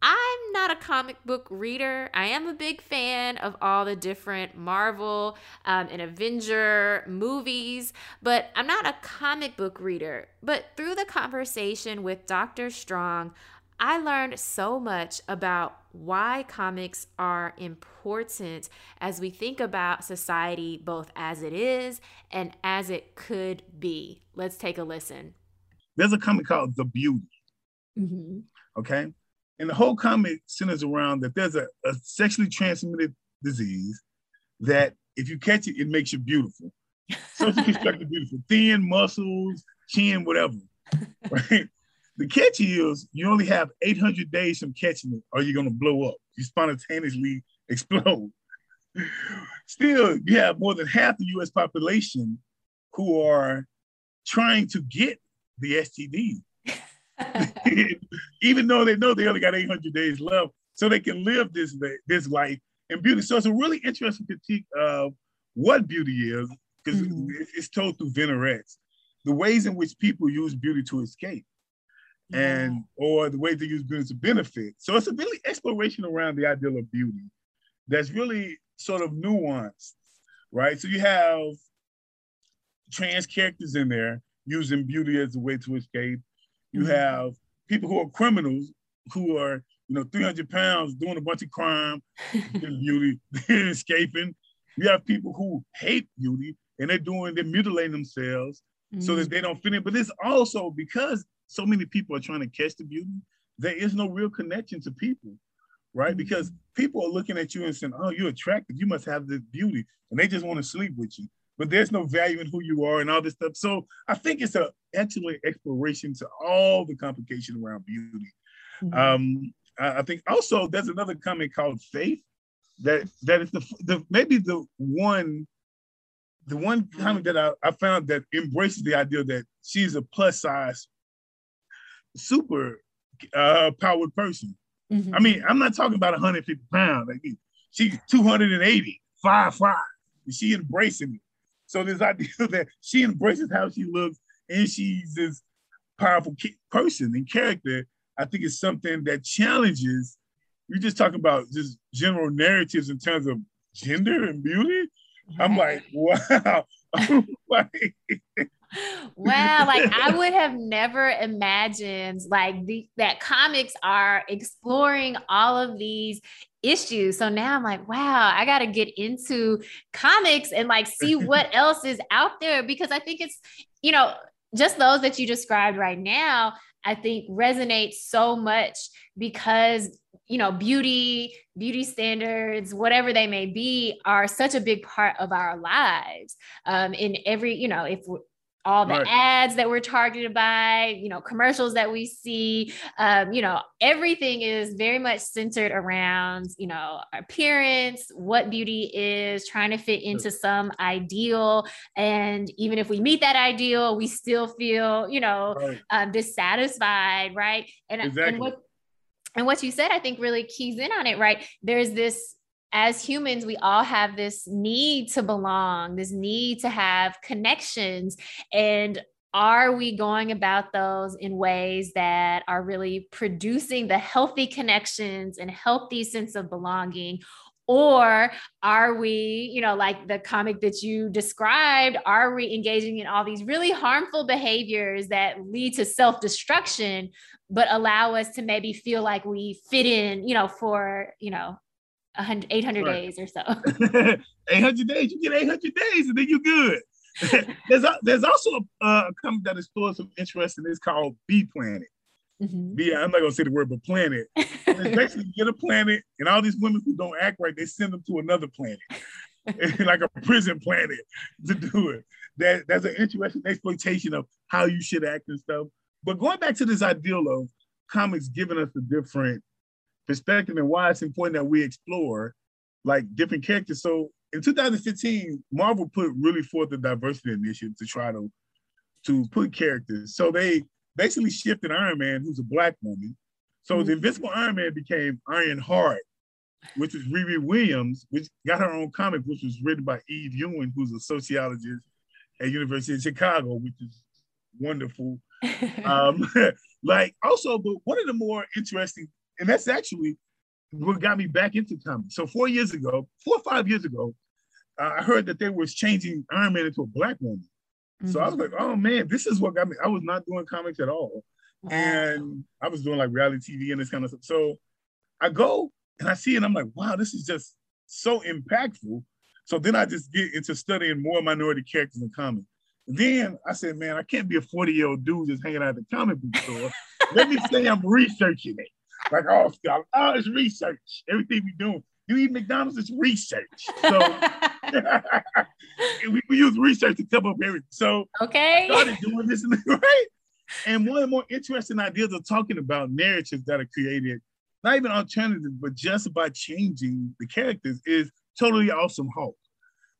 I'm not a comic book reader. I am a big fan of all the different Marvel um, and Avenger movies, but I'm not a comic book reader. But through the conversation with Dr. Strong, I learned so much about why comics are important as we think about society both as it is and as it could be. Let's take a listen. There's a comic called The Beauty. Mm-hmm. Okay. And the whole comic centers around that there's a, a sexually transmitted disease that if you catch it, it makes you beautiful. Socially constructed beautiful, thin muscles, chin, whatever. Right. The catch is you only have 800 days from catching it, or you're gonna blow up. You spontaneously explode. Still, you have more than half the U.S. population who are trying to get the STD, even though they know they only got 800 days left, so they can live this this life in beauty. So it's a really interesting critique of what beauty is, because mm-hmm. it's told through vignettes, the ways in which people use beauty to escape and or the way they use beauty to benefit. So it's a really exploration around the ideal of beauty that's really sort of nuanced. right? So you have trans characters in there using beauty as a way to escape. You mm-hmm. have people who are criminals who are, you know, 300 pounds doing a bunch of crime, beauty, they're escaping. You have people who hate beauty and they're doing, they're mutilating themselves mm-hmm. so that mm. they don't fit in. But it's also because so many people are trying to catch the beauty, there is no real connection to people, right? Mm-hmm. Because people are looking at you and saying, oh, you're attractive, you must have this beauty, and they just want to sleep with you. But there's no value in who you are and all this stuff. So I think it's an excellent exploration to all the complication around beauty. Mm-hmm. Um, I, think also there's another comment called faith that that is the, the maybe the one the one comic that I, I found that embraces the idea that she's a plus size super uh, powered person. Mm-hmm. I mean, I'm not talking about 150 pounds. Like she's 280, five five. She embracing it. So this idea that she embraces how she looks and she's this powerful person and character, I think is something that challenges. You're just talking about just general narratives in terms of gender and beauty. I'm like, wow. like, wow like i would have never imagined like the, that comics are exploring all of these issues. So now i'm like wow i got to get into comics and like see what else is out there because i think it's you know just those that you described right now i think resonate so much because you know beauty beauty standards whatever they may be are such a big part of our lives. Um, in every you know if all the right. ads that we're targeted by, you know, commercials that we see, um, you know, everything is very much centered around, you know, appearance, what beauty is, trying to fit into some ideal. And even if we meet that ideal, we still feel, you know, right. um, dissatisfied, right? And, exactly. and what and what you said, I think really keys in on it, right? There's this as humans, we all have this need to belong, this need to have connections. And are we going about those in ways that are really producing the healthy connections and healthy sense of belonging? Or are we, you know, like the comic that you described, are we engaging in all these really harmful behaviors that lead to self destruction, but allow us to maybe feel like we fit in, you know, for, you know, 800 right. days or so. 800 days, you get 800 days and then you're good. there's, a, there's also a, a company that explores some interest in this called Bee Planet. Mm-hmm. Yeah, I'm not gonna say the word, but planet. it's basically you get a planet, and all these women who don't act right, they send them to another planet, like a prison planet, to do it. That that's an interesting exploitation of how you should act and stuff. But going back to this ideal of comics giving us a different perspective and why it's important that we explore like different characters. So in 2015, Marvel put really forth the diversity initiative to try to to put characters. So they basically shifted Iron Man, who's a black woman. So mm-hmm. the Invincible Iron Man became Iron Heart, which was Riri Williams, which got her own comic, which was written by Eve Ewing, who's a sociologist at University of Chicago, which is wonderful. um, like also, but one of the more interesting and that's actually what got me back into comics. So four years ago, four or five years ago, uh, I heard that they was changing Iron Man into a black woman. Mm-hmm. So I was mm-hmm. like, oh man, this is what got me. I was not doing comics at all. Wow. And I was doing like reality TV and this kind of stuff. So I go and I see it, and I'm like, wow, this is just so impactful. So then I just get into studying more minority characters in comics. Then I said, man, I can't be a 40 year old dude just hanging out at the comic book store. Let me say I'm researching it. Like, oh, scholar, oh, it's research. Everything we do. You eat McDonald's, it's research. So we, we, use research to come up everything. So okay. I started doing this, right? And one of the more interesting ideas of talking about narratives that are created, not even alternatives, but just by changing the characters, is totally awesome Hulk.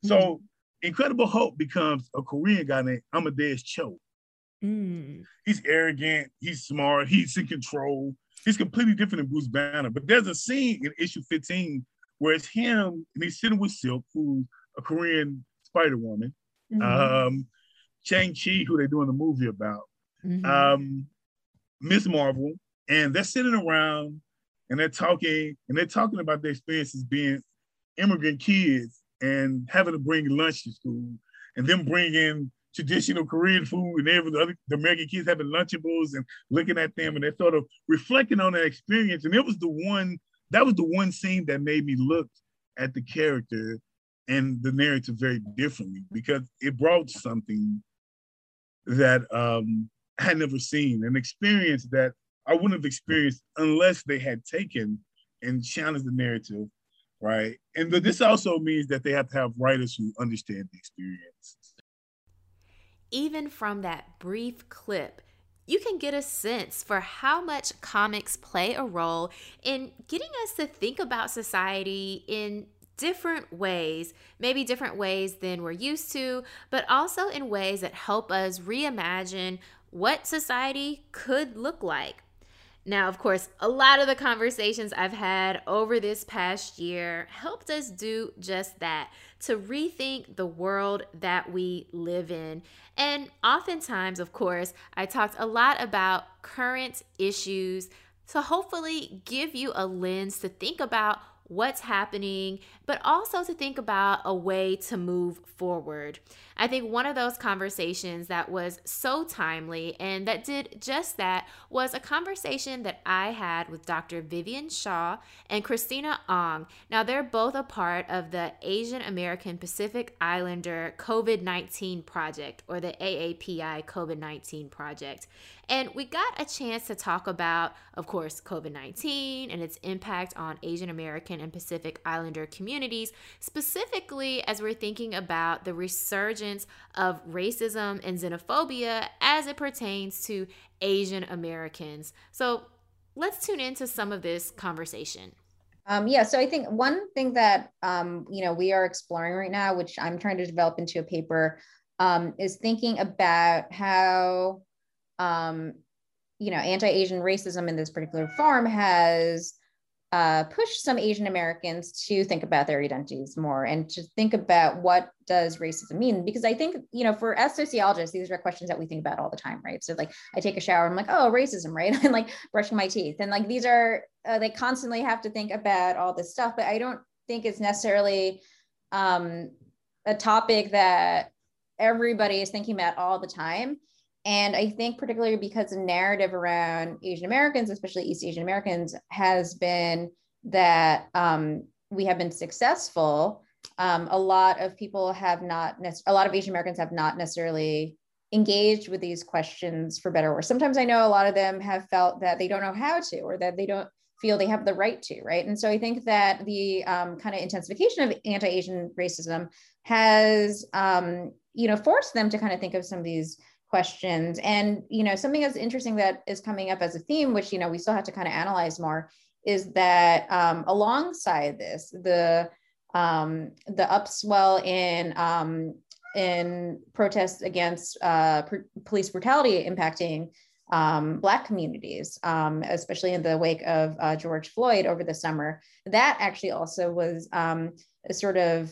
So mm. Incredible Hulk becomes a Korean guy named Amadeus Cho. Mm. He's arrogant, he's smart, he's in control, he's completely different than Bruce Banner. But there's a scene in issue 15 where it's him and he's sitting with Silk, who's a Korean Spider Woman, mm-hmm. um, Shang Chi, who they're doing a movie about, mm-hmm. um, Miss Marvel, and they're sitting around and they're talking and they're talking about their experiences being immigrant kids and having to bring lunch to school and then bring in traditional Korean food and every the, other, the American kids having Lunchables and looking at them and they're sort of reflecting on that experience. And it was the one, that was the one scene that made me look at the character and the narrative very differently because it brought something that um, I had never seen, an experience that I wouldn't have experienced unless they had taken and challenged the narrative, right? And this also means that they have to have writers who understand the experience. Even from that brief clip, you can get a sense for how much comics play a role in getting us to think about society in different ways, maybe different ways than we're used to, but also in ways that help us reimagine what society could look like. Now, of course, a lot of the conversations I've had over this past year helped us do just that to rethink the world that we live in. And oftentimes, of course, I talked a lot about current issues to hopefully give you a lens to think about what's happening, but also to think about a way to move forward. I think one of those conversations that was so timely and that did just that was a conversation that I had with Dr. Vivian Shaw and Christina Ong. Now, they're both a part of the Asian American Pacific Islander COVID 19 project or the AAPI COVID 19 project. And we got a chance to talk about, of course, COVID 19 and its impact on Asian American and Pacific Islander communities, specifically as we're thinking about the resurgence of racism and xenophobia as it pertains to Asian Americans. So let's tune into some of this conversation. Um, yeah, so I think one thing that um, you know we are exploring right now, which I'm trying to develop into a paper, um, is thinking about how um, you know, anti-Asian racism in this particular form has uh, pushed some Asian Americans to think about their identities more and to think about what does racism mean? Because I think, you know, for as sociologists, these are questions that we think about all the time, right? So like I take a shower, I'm like, oh, racism, right? and like brushing my teeth. And like these are, uh, they constantly have to think about all this stuff, but I don't think it's necessarily um, a topic that everybody is thinking about all the time. And I think, particularly because the narrative around Asian Americans, especially East Asian Americans, has been that um, we have been successful. Um, a lot of people have not, a lot of Asian Americans have not necessarily engaged with these questions for better or worse. Sometimes I know a lot of them have felt that they don't know how to, or that they don't feel they have the right to, right? And so I think that the um, kind of intensification of anti-Asian racism has, um, you know, forced them to kind of think of some of these questions. And, you know, something that's interesting that is coming up as a theme, which, you know, we still have to kind of analyze more, is that um, alongside this, the um, the upswell in um, in protests against uh, pr- police brutality impacting um, Black communities, um, especially in the wake of uh, George Floyd over the summer. That actually also was um, a sort of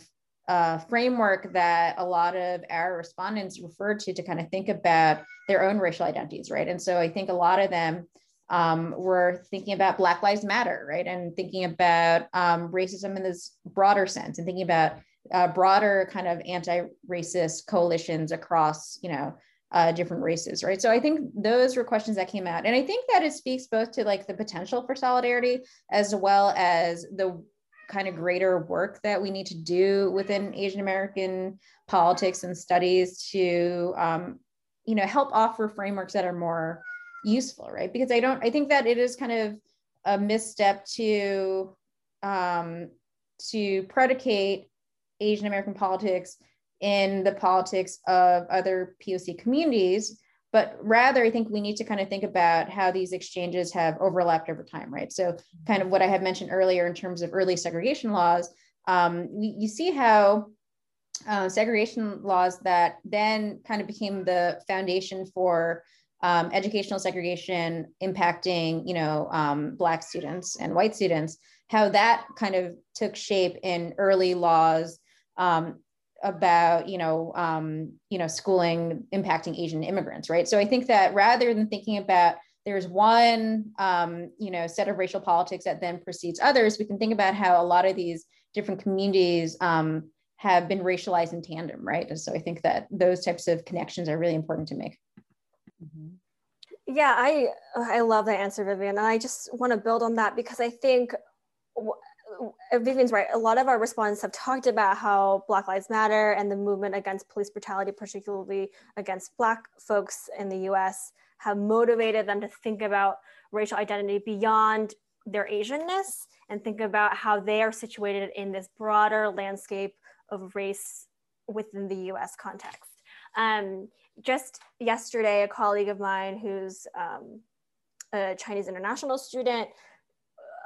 uh, framework that a lot of our respondents referred to to kind of think about their own racial identities, right? And so I think a lot of them um, were thinking about Black Lives Matter, right? And thinking about um, racism in this broader sense and thinking about uh, broader kind of anti-racist coalitions across, you know, uh, different races, right? So I think those were questions that came out, and I think that it speaks both to like the potential for solidarity as well as the kind of greater work that we need to do within Asian American politics and studies to, um, you know, help offer frameworks that are more useful, right? Because I don't, I think that it is kind of a misstep to um, to predicate Asian American politics in the politics of other POC communities but rather i think we need to kind of think about how these exchanges have overlapped over time right? So kind of what i had mentioned earlier in terms of early segregation laws um, we, you see how uh, segregation laws that then kind of became the foundation for um, educational segregation impacting you know um, black students and white students how that kind of took shape in early laws um, about you know um, you know schooling impacting asian immigrants right so i think that rather than thinking about there's one um, you know set of racial politics that then precedes others we can think about how a lot of these different communities um, have been racialized in tandem, right? And so I think that those types of connections are really important to make. Mm-hmm. Yeah, I I love that answer, Vivian, and I just want to build on that because I think Vivian's right. A lot of our respondents have talked about how Black Lives Matter and the movement against police brutality, particularly against Black folks in the US, have motivated them to think about racial identity beyond their Asianness and think about how they are situated in this broader landscape of race within the US context. Um, just yesterday, a colleague of mine who's um, a Chinese international student,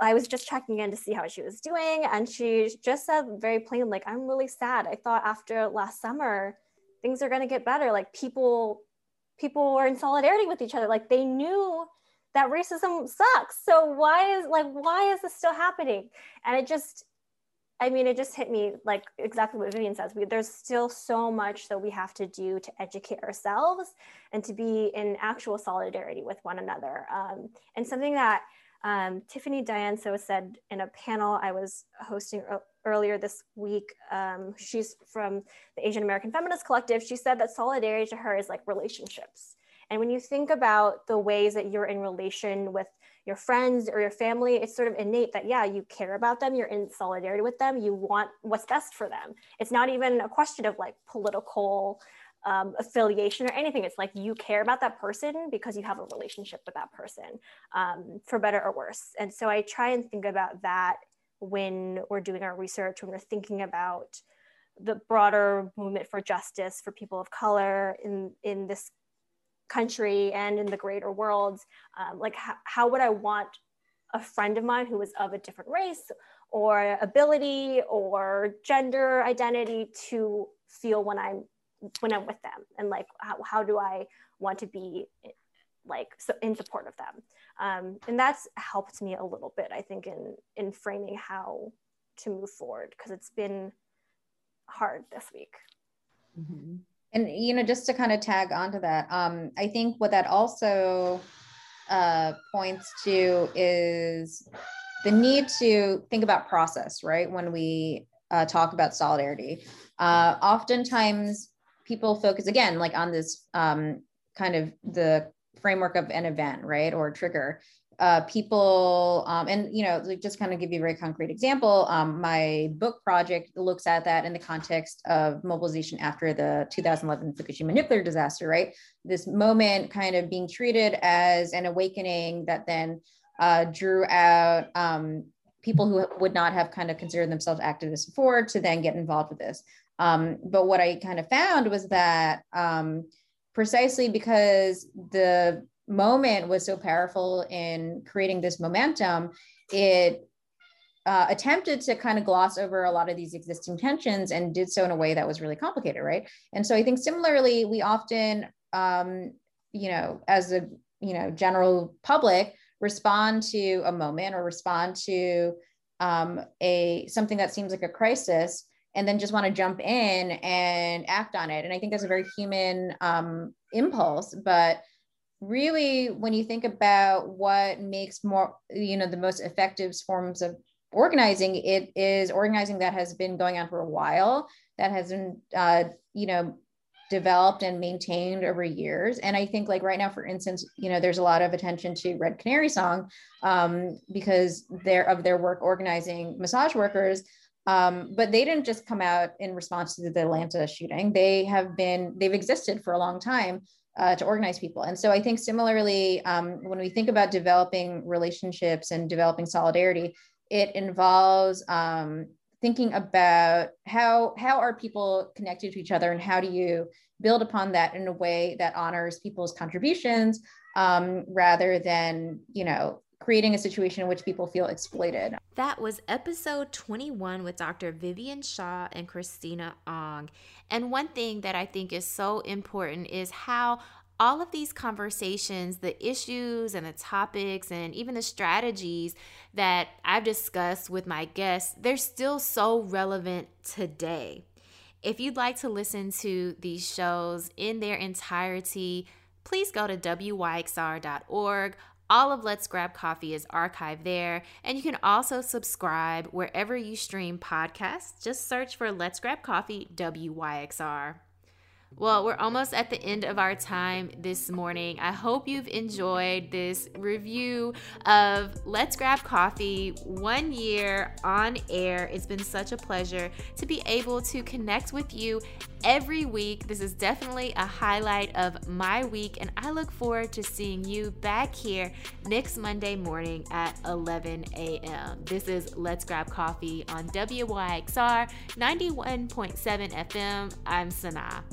I was just checking in to see how she was doing. And she just said very plain, like, I'm really sad. I thought after last summer, things are going to get better. Like people, people were in solidarity with each other. Like they knew that racism sucks. So why is like, why is this still happening? And it just, I mean, it just hit me like exactly what Vivian says. We, there's still so much that we have to do to educate ourselves and to be in actual solidarity with one another. Um, and something that um, Tiffany Diane Tso said in a panel I was hosting earlier this week. Um, she's from the Asian American Feminist Collective. She said that solidarity to her is like relationships. And when you think about the ways that you're in relation with your friends or your family, it's sort of innate that, yeah, you care about them, you're in solidarity with them, you want what's best for them. It's not even a question of like political um, affiliation or anything. It's like you care about that person because you have a relationship with that person, um, for better or worse. And so I try and think about that when we're doing our research, when we're thinking about the broader movement for justice for people of color in, in this country and in the greater world um, like how, how would i want a friend of mine who is of a different race or ability or gender identity to feel when i'm when i'm with them and like how, how do i want to be like so in support of them um, and that's helped me a little bit i think in in framing how to move forward because it's been hard this week mm-hmm. And you know, just to kind of tag onto that, um, I think what that also uh, points to is the need to think about process, right? When we uh, talk about solidarity, uh, oftentimes people focus again, like on this um, kind of the framework of an event, right, or trigger. Uh, people um, and you know just kind of give you a very concrete example um, my book project looks at that in the context of mobilization after the 2011 fukushima nuclear disaster right? This moment kind of being treated as an awakening that then uh, drew out um, people who would not have kind of considered themselves activists before to then get involved with this um, but what i kind of found was that um, precisely because the moment was so powerful in creating this momentum, it uh, attempted to kind of gloss over a lot of these existing tensions and did so in a way that was really complicated, right? And so I think similarly, we often, um, you know, as a you know general public, respond to a moment or respond to um, a something that seems like a crisis and then just want to jump in and act on it. And i think that's a very human um, impulse but really when you think about what makes more you know the most effective forms of organizing it is organizing that has been going on for a while that has been uh, you know developed and maintained over years. And i think like right now for instance you know there's a lot of attention to red canary song um, because they're of their work organizing massage workers um, but they didn't just come out in response to the atlanta shooting they have been they've existed for a long time uh, to organize people. And so I think similarly, um, when we think about developing relationships and developing solidarity, it involves um, thinking about how how are people connected to each other and how do you build upon that in a way that honors people's contributions um, rather than you know creating a situation in which people feel exploited. That was episode 21 with Dr. Vivian Shaw and Christina Ong. And one thing that I think is so important is how all of these conversations, the issues and the topics, and even the strategies that I've discussed with my guests, they're still so relevant today. If you'd like to listen to these shows in their entirety, please go to wyxr.org All of Let's Grab Coffee is archived there, and you can also subscribe wherever you stream podcasts. Just search for Let's Grab Coffee WYXR. Well, we're almost at the end of our time this morning. I hope you've enjoyed this review of Let's Grab Coffee one year on air. It's been such a pleasure to be able to connect with you every week. This is definitely a highlight of my week, and I look forward to seeing you back here next Monday morning at 11 a.m. This is Let's Grab Coffee on WYXR 91.7 FM. I'm Sanaa.